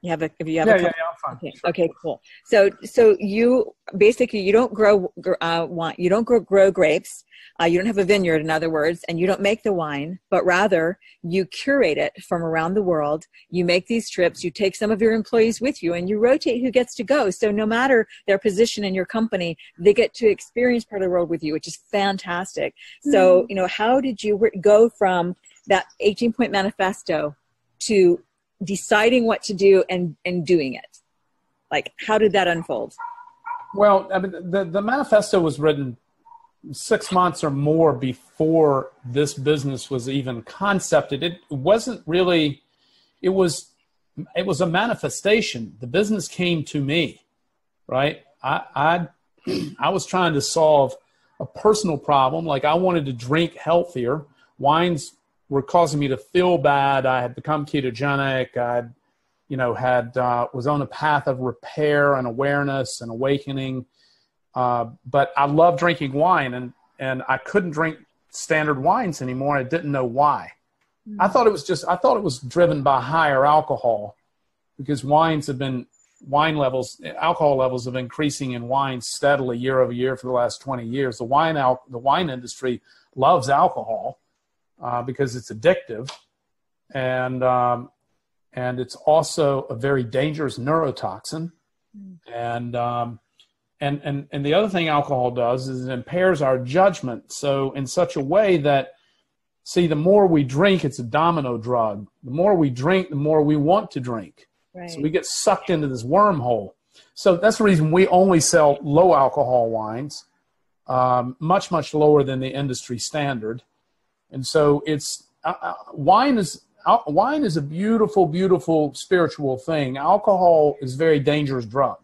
You have a if you have yeah, a yeah, yeah, I'm fine. Okay, okay, cool. So, so you basically you don't grow uh, wine, you don't grow, grow grapes. Uh, you don't have a vineyard, in other words, and you don't make the wine, but rather you curate it from around the world. You make these trips. You take some of your employees with you, and you rotate who gets to go. So, no matter their position in your company, they get to experience part of the world with you, which is fantastic. So, you know, how did you go from that 18 point manifesto to deciding what to do and and doing it like how did that unfold Well, I mean, the, the manifesto was written six months or more before this business was even concepted. It wasn't really, it was, it was a manifestation. The business came to me, right? I, I, I was trying to solve a personal problem. Like I wanted to drink healthier. Wines were causing me to feel bad. I had become ketogenic. I'd, you know, had uh, was on a path of repair and awareness and awakening. Uh, but I love drinking wine, and and I couldn't drink standard wines anymore. I didn't know why. I thought it was just I thought it was driven by higher alcohol, because wines have been wine levels alcohol levels have been increasing in wine steadily year over year for the last 20 years. The wine al- the wine industry loves alcohol uh, because it's addictive, and um, and it's also a very dangerous neurotoxin. And um, and and and the other thing alcohol does is it impairs our judgment. So in such a way that see, the more we drink, it's a domino drug. The more we drink, the more we want to drink. right So we get sucked into this wormhole. So that's the reason we only sell low alcohol wines, um, much much lower than the industry standard. And so it's uh, uh, wine is al- wine is a beautiful, beautiful spiritual thing. Alcohol is very dangerous drug,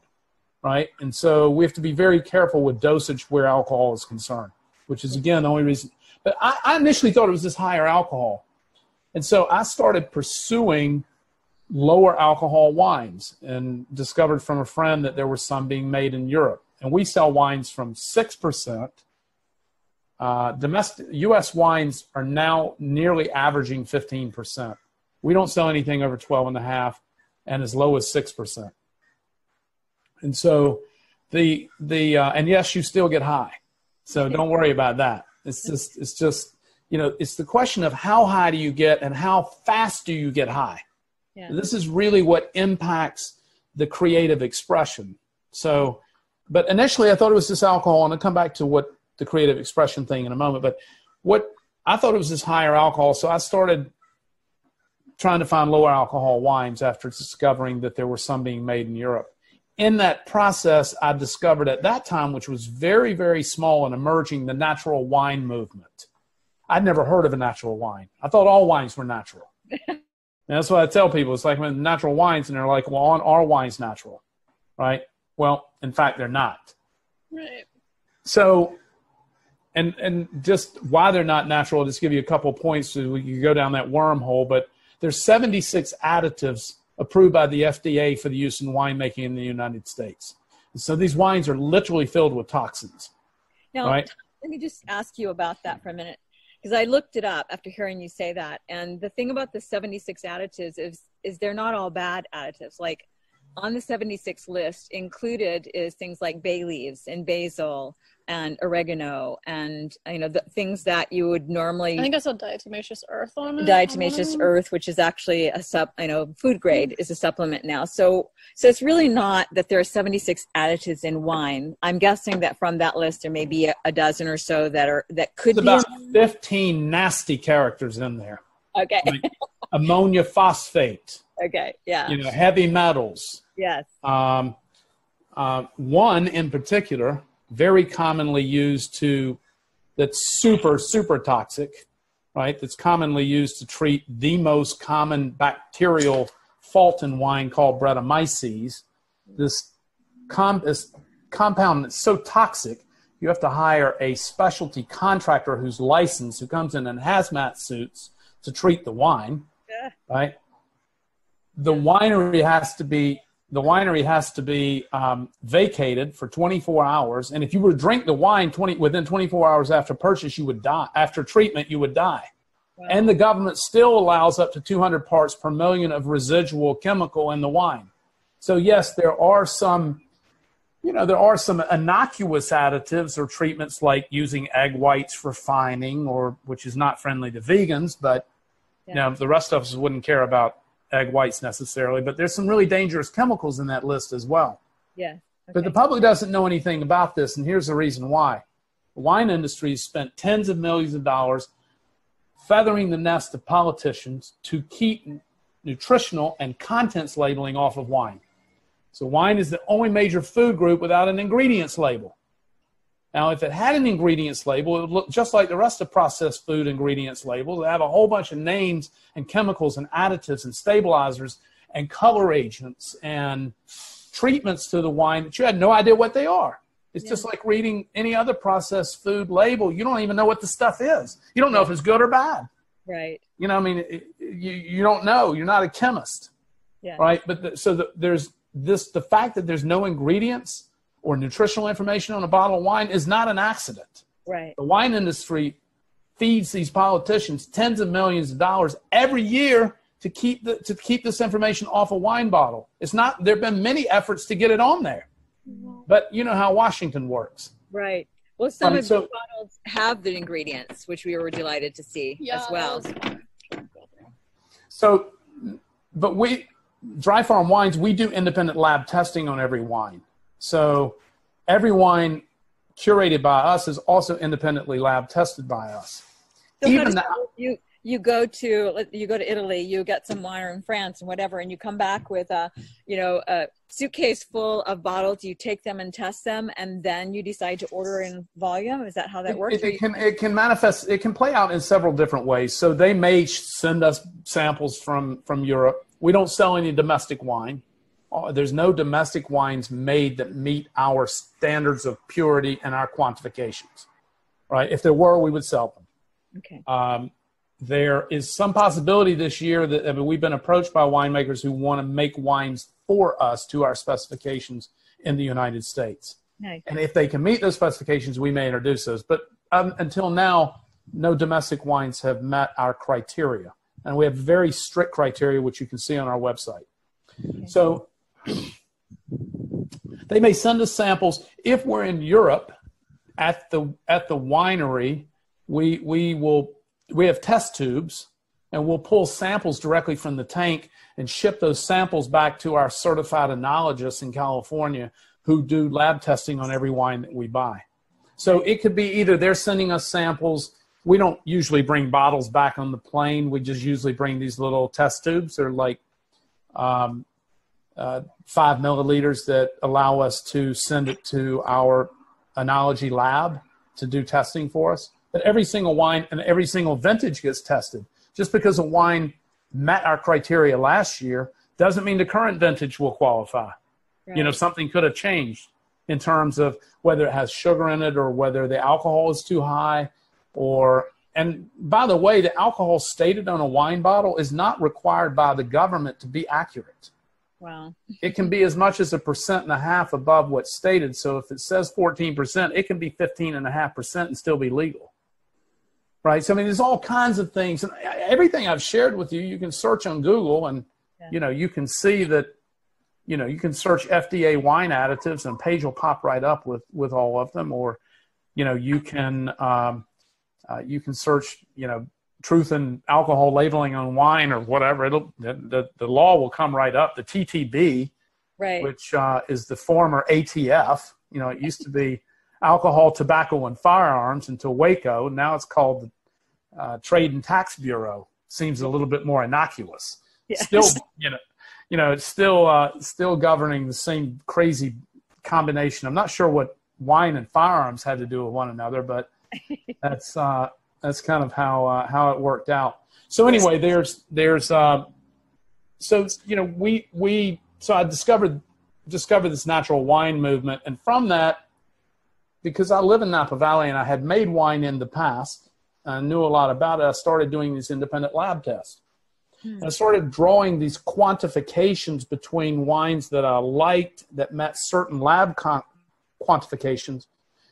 right? And so we have to be very careful with dosage where alcohol is concerned, which is again the only reason. But I, I initially thought it was this higher alcohol, and so I started pursuing lower alcohol wines and discovered from a friend that there were some being made in Europe. And we sell wines from 6%. Uh, domestic U.S. wines are now nearly averaging 15%. We don't sell anything over 12 and a half and as low as 6%. And so the, the, uh, and yes, you still get high. So don't worry about that. It's just, it's just, you know, it's the question of how high do you get and how fast do you get high? yeah. This is really what impacts the creative expression. So, but initially I thought it was just alcohol, and I'll come back to what the creative expression thing in a moment. But what I thought it was this higher alcohol, so I started trying to find lower alcohol wines after discovering that there were some being made in Europe. In that process, I discovered at that time, which was very, very small and emerging, the natural wine movement. I'd never heard of a natural wine. I thought all wines were natural. That's what I tell people. It's like when natural wines, and they're like, well, aren't our wines natural? Right? Well, in fact, they're not. Right. So, and and just why they're not natural, I'll just give you a couple points so we can go down that wormhole. But there's 76 additives approved by the FDA for the use in winemaking in the United States. And so these wines are literally filled with toxins. Now, Right. let me just ask you about that for a minute because I looked it up after hearing you say that. And the thing about the 76 additives is, is they're not all bad additives. Like on the 76 list included is things like bay leaves and basil and oregano and you know the things that you would normally I think I saw diatomaceous earth on it. diatomaceous on earth which is actually a sub you know food grade is a supplement now so so it's really not that there are 76 additives in wine i'm guessing that from that list there may be a, a dozen or so that are that could There's be about 15 nasty characters in there. okay Like ammonia phosphate, okay yeah you know, heavy metals. Yes Um, uh, one in particular, very commonly used to that's super, super toxic, right? That's commonly used to treat the most common bacterial fault in wine called Brettanomyces. This, com- this compound that's so toxic, you have to hire a specialty contractor who's licensed, who comes in in hazmat suits to treat the wine, Yeah. right? The winery has to be the winery has to be um, vacated for 24 hours, and if you were to drink the wine 20 within 24 hours after purchase, you would die. After treatment, you would die. Wow. And the government still allows up to 200 parts per million of residual chemical in the wine. So yes, there are some, you know, there are some innocuous additives or treatments like using egg whites for fining, or which is not friendly to vegans, but you know, the rest of us wouldn't care about egg whites necessarily. But there's some really dangerous chemicals in that list as well. Yeah. But the public doesn't know anything about this, and here's the reason why. The wine industry has spent tens of millions of dollars feathering the nest of politicians to keep nutritional and contents labeling off of wine. So, wine is the only major food group without an ingredients label. Now, if it had an ingredients label, it would look just like the rest of processed food ingredients labels. They have a whole bunch of names and chemicals and additives and stabilizers and color agents and treatments to the wine that you had no idea what they are. It's just like reading any other processed food label. You don't even know what the stuff is. You don't know if it's good or bad. Right. You know, I mean, it, you you don't know. You're not a chemist, Yeah. right? But the, so the, there's this the fact that there's no ingredients or nutritional information on a bottle of wine is not an accident. Right. The wine industry feeds these politicians tens of millions of dollars every year to keep the, to keep this information off a wine bottle. It's not. There've been many efforts to get it on there, mm-hmm. but you know how Washington works. Right. Well, some Right, of so- the bottles have the ingredients, which we were delighted to see Yeah, as well. So, but we, Dry Farm Wines, we do independent lab testing on every wine. So, every wine curated by us is also independently lab tested by us. So Even that you you go to you go to Italy, you get some wine in France and whatever, and you come back with a you know a suitcase full of bottles. You take them and test them, and then you decide to order in volume. Is that how that works? It, Or it can it can manifest. It can play out in several different ways. So they may send us samples from from Europe. We don't sell any domestic wine. Uh, There's no domestic wines made that meet our standards of purity and our quantifications. Right? If there were, we would sell them. okay. Um, there is some possibility this year that I mean, we've been approached by winemakers who want to make wines for us to our specifications in the United States. Nice. And if they can meet those specifications, we may introduce those. But um, until now, no domestic wines have met our criteria. And we have very strict criteria, which you can see on our website. So they may send us samples. If we're in Europe at the at the winery, we we will we have test tubes and we'll pull samples directly from the tank and ship those samples back to our certified enologists in California who do lab testing on every wine that we buy. So it could be either they're sending us samples. We don't usually bring bottles back on the plane. We just usually bring these little test tubes. They're like um, uh, five milliliters that allow us to send it to our enology lab to do testing for us. But every single wine and every single vintage gets tested. Just because a wine met our criteria last year doesn't mean the current vintage will qualify. You know, something could have changed in terms of whether it has sugar in it or whether the alcohol is too high or and by the way, the alcohol stated on a wine bottle is not required by the government to be accurate. Wow. It can be as much as a percent and a half above what's stated. So if it says 14%, it can be 15 and a half percent and still be legal. Right? So I mean there's all kinds of things and everything I've shared with you, you can search on Google and Yeah. you know, you can see that you know, you can search FDA wine additives and a page will pop right up with with all of them or you know, you can um, uh, you can search, you know, truth and alcohol labeling on wine or whatever. It'll the, the, the law will come right up. The TTB, Right. which uh, is the former ATF. You know, it used to be alcohol, tobacco, and firearms until Waco. Now it's called the uh, Trade and Tax Bureau. Seems a little bit more innocuous. Yes. Still, you know, you know, it's still uh, still governing the same crazy combination. I'm not sure what wine and firearms had to do with one another, but that's uh, that's kind of how uh, how it worked out. So anyway, there's there's uh, so you know we we so I discovered discovered this natural wine movement, and from that, because I live in Napa Valley and I had made wine in the past, I knew a lot about it. I started doing these independent lab tests. Hmm. I started drawing these quantifications between wines that I liked that met certain lab con- quantifications,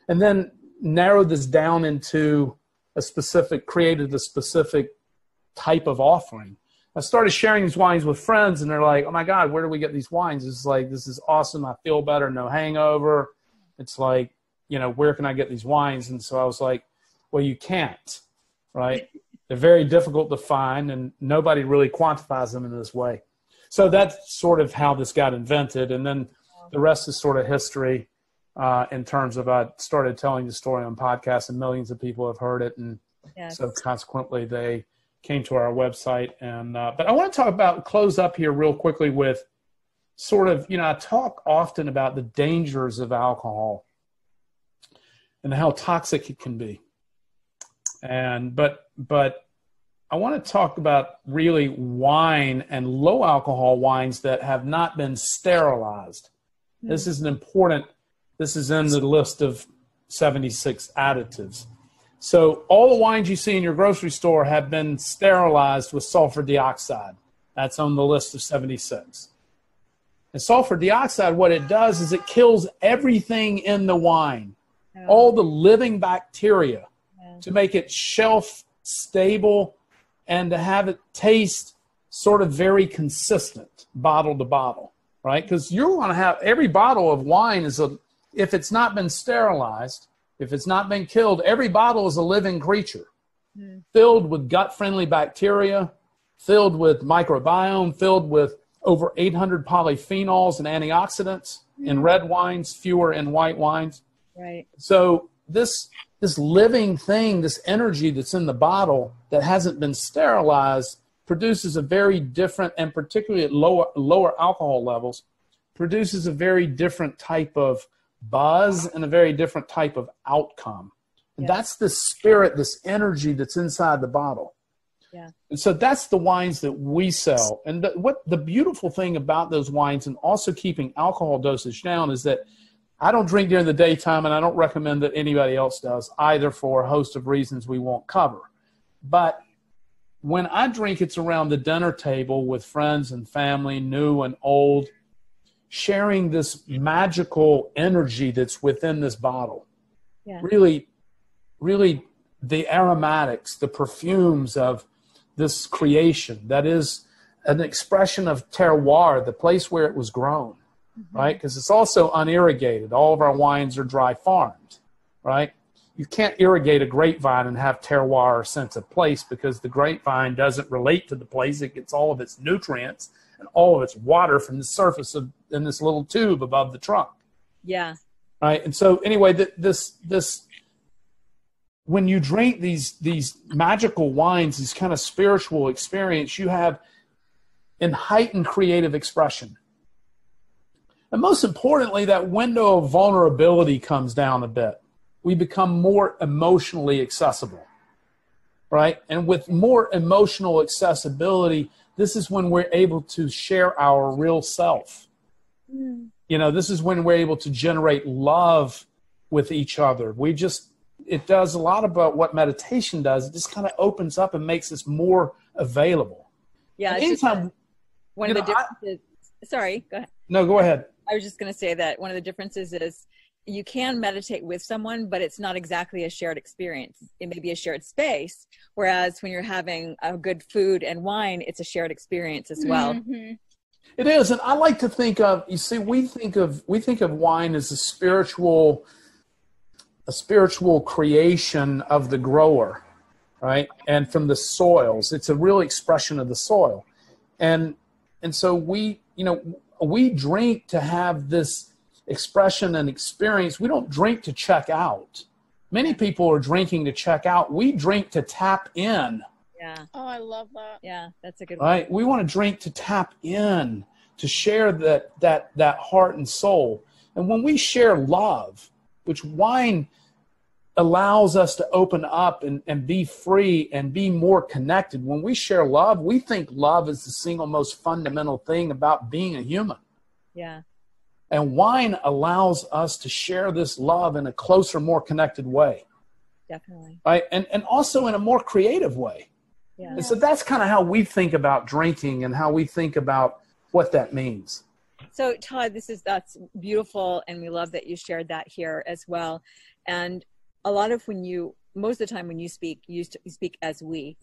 and then narrowed this down into a specific, created a specific type of offering. I started sharing these wines with friends, and they're like, "Oh my God, where do we get these wines?" It's like this is awesome. I feel better, no hangover. It's like, you know, where can I get these wines? And so I was like, "Well, you can't, right? They're very difficult to find, and nobody really quantifies them in this way." So that's sort of how this got invented, and then the rest is sort of history uh, in terms of I started telling the story on podcasts, and millions of people have heard it, and yes. so consequently they came to our website. And uh, but I want to talk about close up here real quickly with sort of you know I talk often about the dangers of alcohol and how toxic it can be, and but but I want to talk about really wine and low alcohol wines that have not been sterilized. Mm-hmm. This is an important. This is in the list of 76 additives. So all the wines you see in your grocery store have been sterilized with sulfur dioxide. That's on the list of 76. And sulfur dioxide, what it does is it kills everything in the wine, oh. all the living bacteria, yeah. to make it shelf stable and to have it taste sort of very consistent bottle to bottle, right? Because you want to have every bottle of wine is a, if it's not been sterilized, if it's not been killed, every bottle is a living creature mm. filled with gut friendly bacteria, filled with microbiome, filled with over 800 polyphenols and antioxidants mm. in red wines, fewer in white wines. Right. So this this living thing, this energy that's in the bottle that hasn't been sterilized produces a very different and particularly at lower lower alcohol levels produces a very different type of buzz and a very different type of outcome. And yeah. that's the spirit, this energy that's inside the bottle. Yeah. And so that's the wines that we sell. And the, what the beautiful thing about those wines and also keeping alcohol dosage down is that I don't drink during the daytime and I don't recommend that anybody else does either for a host of reasons we won't cover. But when I drink, it's around the dinner table with friends and family, new and old sharing this magical energy that's within this bottle. Yeah. Really, really, the aromatics, the perfumes of this creation that is an expression of terroir, the place where it was grown, mm-hmm. right? Because it's also unirrigated. All of our wines are dry farmed, right? You can't irrigate a grapevine and have terroir or sense of place because the grapevine doesn't relate to the place. It gets all of its nutrients and all of its water from the surface of in this little tube above the trunk. Yeah. Right. And so anyway, th- this this when you drink these these magical wines, these kind of spiritual experience, you have in heightened creative expression. And most importantly, that window of vulnerability comes down a bit. We become more emotionally accessible. Right? And with more emotional accessibility, this is when we're able to share our real self. Mm. You know, this is when we're able to generate love with each other. We just, it does a lot about what meditation does. It just kind of opens up and makes us more available. Yeah. anytime, one of the differences, I, sorry, go ahead. No, go ahead. I was just going to say that one of the differences is you can meditate with someone, but it's not exactly a shared experience. It may be a shared space. Whereas when you're having a good food and wine, it's a shared experience as well. Mm-hmm. It is, and I like to think of. You see, we think of we think of wine as a spiritual, a spiritual creation of the grower, right? And from the soils, it's a real expression of the soil, and and so we, you know, we drink to have this expression and experience. We don't drink to check out. Many people are drinking to check out. We drink to tap in. Yeah. Oh, I love that. Yeah, that's a good right. One. We want to drink to tap in, to share that that that heart and soul. And when we share love, which wine allows us to open up and, and be free and be more connected. When we share love, we think love is the single most fundamental thing about being a human. Yeah. And wine allows us to share this love in a closer, more connected way. Definitely. Right. And and also in a more creative way. Yeah. And so that's kind of how we think about drinking and how we think about what that means. So Todd, this is that's beautiful and we love that you shared that here as well. And a lot of when you most of the time when you speak you speak as we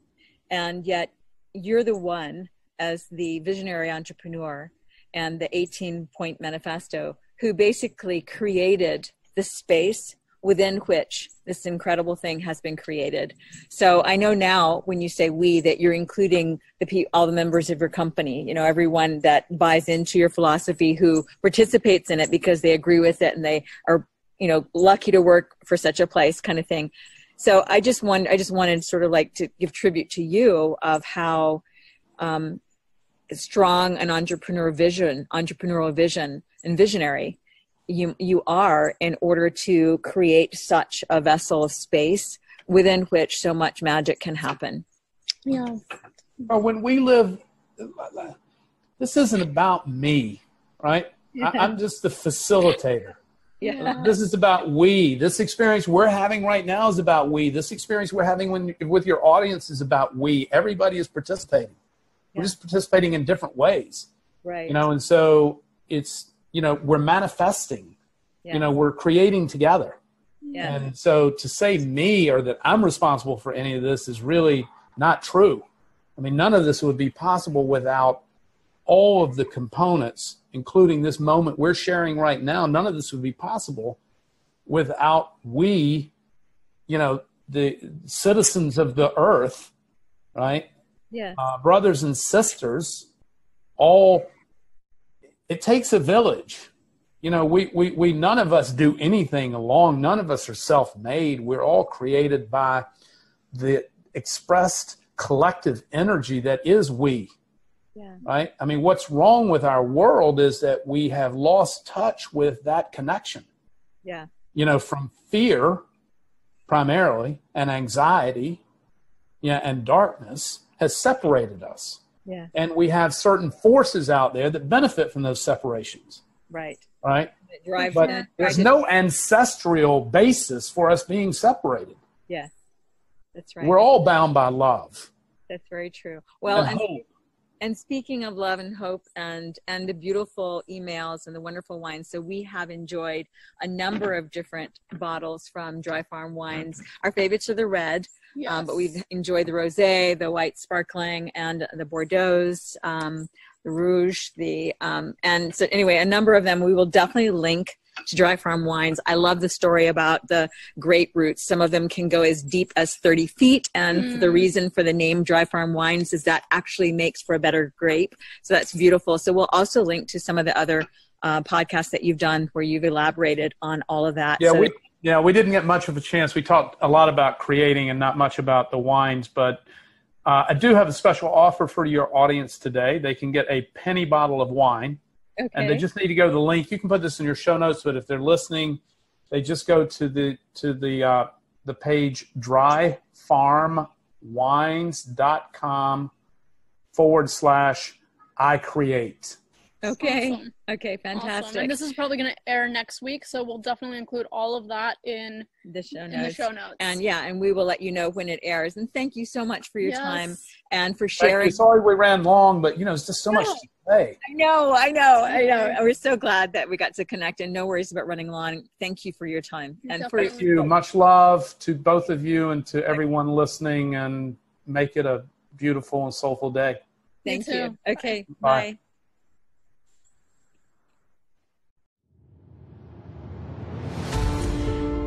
and yet you're the one as the visionary entrepreneur and the 18 point manifesto who basically created the space within which this incredible thing has been created. So I know now when you say we that you're including the all the members of your company, you know, everyone that buys into your philosophy who participates in it because they agree with it and they are, you know, lucky to work for such a place kind of thing. So I just want I just wanted sort of like to give tribute to you of how um, strong an entrepreneur vision, entrepreneurial vision and visionary you you are in order to create such a vessel of space within which so much magic can happen. Yeah. Or when we live, this isn't about me, right? Yeah. I, am just the facilitator. Yeah. This is about we. This experience we're having right now is about we. This experience we're having when, with your audience is about we. Everybody is participating. Yeah. We're just participating in different ways. Right. You know, and so it's you know we're manifesting yeah. you know we're creating together yeah. and so to say me or that i'm responsible for any of this is really not true i mean none of this would be possible without all of the components including this moment we're sharing right now none of this would be possible without we you know the citizens of the earth right yeah uh, brothers and sisters all it takes a village. You know, we, we, we none of us do anything alone. None of us are self-made. We're all created by the expressed collective energy that is we. Yeah. Right? I mean, what's wrong with our world is that we have lost touch with that connection. Yeah. You know, from fear primarily and anxiety yeah, and darkness has separated us. Yeah. And we have certain forces out there that benefit from those separations. Right. Right. Drive but there's no ancestral basis for us being separated. Yeah. That's right. We're all bound by love. That's very true. Well, and, and, and speaking of love and hope and and the beautiful emails and the wonderful wines, so we have enjoyed a number of different bottles from Dry Farm Wines. Our favorites are the red, yes. um, but we've enjoyed the rosé, the white sparkling, and the Bordeaux. Um, the rouge, the um, and so anyway, a number of them. We will definitely link to dry farm wines. I love the story about the grape roots. Some of them can go as deep as 30 feet. And mm. the reason for the name dry farm wines is that actually makes for a better grape. So that's beautiful. So we'll also link to some of the other uh, podcasts that you've done where you've elaborated on all of that. Yeah, so, we, yeah, we didn't get much of a chance. We talked a lot about creating and not much about the wines, but uh, I do have a special offer for your audience today. They can get a penny bottle of wine Okay. And they just need to go to the link. You can put this in your show notes, but if they're listening, they just go to the to the uh, the page dryfarmwines.com forward slash I create. Okay. Awesome. Okay. Fantastic. Awesome. And this is probably going to air next week, so we'll definitely include all of that in the show notes. In the show notes. And yeah, and we will let you know when it airs. And thank you so much for your yes. time and for sharing. Sorry we ran long, but you know it's just so no. much to say. I know. I know. I know. We're so glad that we got to connect, and no worries about running long. Thank you for your time and definitely. for you. Much love to both of you and to everyone listening, and make it a beautiful and soulful day. Thank you. Okay. Bye. bye.